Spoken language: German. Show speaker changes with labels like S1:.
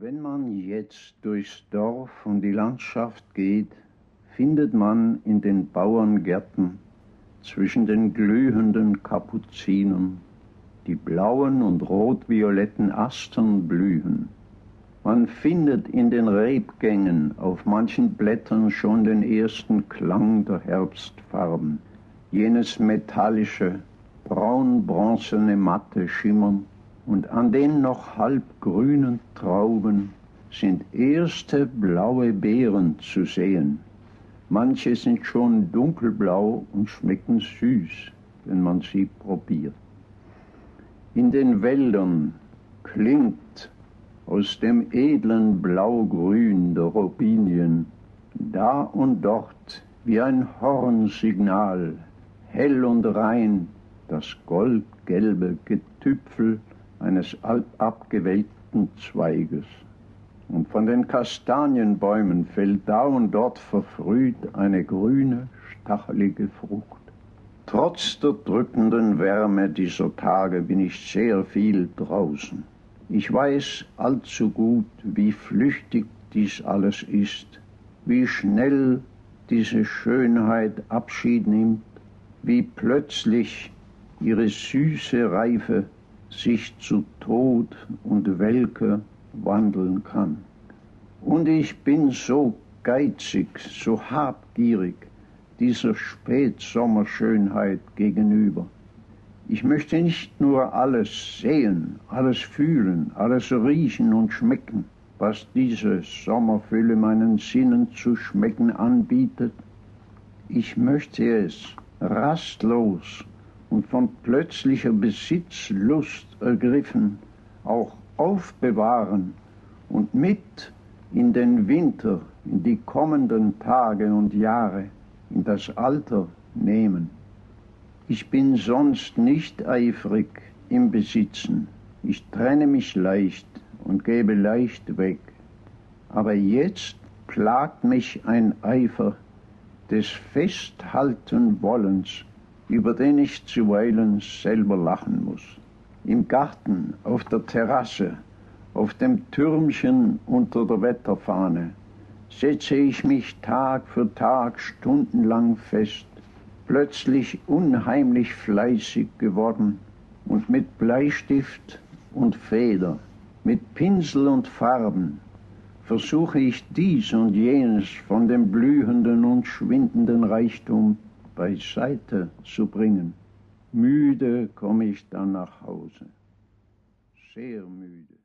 S1: Wenn man jetzt durchs Dorf und die Landschaft geht, findet man in den Bauerngärten zwischen den glühenden Kapuzinern die blauen und rot-violetten Astern blühen. Man findet in den Rebgängen auf manchen Blättern schon den ersten Klang der Herbstfarben, jenes metallische, braun-bronzene Matte schimmern, und an den noch halb grünen Trauben sind erste blaue Beeren zu sehen. Manche sind schon dunkelblau und schmecken süß, wenn man sie probiert. In den Wäldern klingt aus dem edlen Blaugrün der Robinien da und dort wie ein Hornsignal, hell und rein, das goldgelbe Getüpfel eines abgewelkten Zweiges. Und von den Kastanienbäumen fällt da und dort verfrüht eine grüne, stachelige Frucht. Trotz der drückenden Wärme dieser Tage bin ich sehr viel draußen. Ich weiß allzu gut, wie flüchtig dies alles ist, wie schnell diese Schönheit Abschied nimmt, wie plötzlich ihre süße Reife sich zu Tod und Welke wandeln kann. Und ich bin so geizig, so habgierig dieser Spätsommerschönheit gegenüber. Ich möchte nicht nur alles sehen, alles fühlen, alles riechen und schmecken, was diese Sommerfülle meinen Sinnen zu schmecken anbietet. Ich möchte es rastlos und von plötzlicher Besitzlust ergriffen, auch aufbewahren und mit in den Winter, in die kommenden Tage und Jahre, in das Alter nehmen. Ich bin sonst nicht eifrig im Besitzen. Ich trenne mich leicht und gebe leicht weg. Aber jetzt plagt mich ein Eifer des Festhaltenwollens über den ich zuweilen selber lachen muss. Im Garten, auf der Terrasse, auf dem Türmchen unter der Wetterfahne setze ich mich Tag für Tag stundenlang fest, plötzlich unheimlich fleißig geworden und mit Bleistift und Feder, mit Pinsel und Farben versuche ich dies und jenes von dem blühenden und schwindenden Reichtum beiseite zu bringen. Müde komme ich dann nach Hause, sehr müde.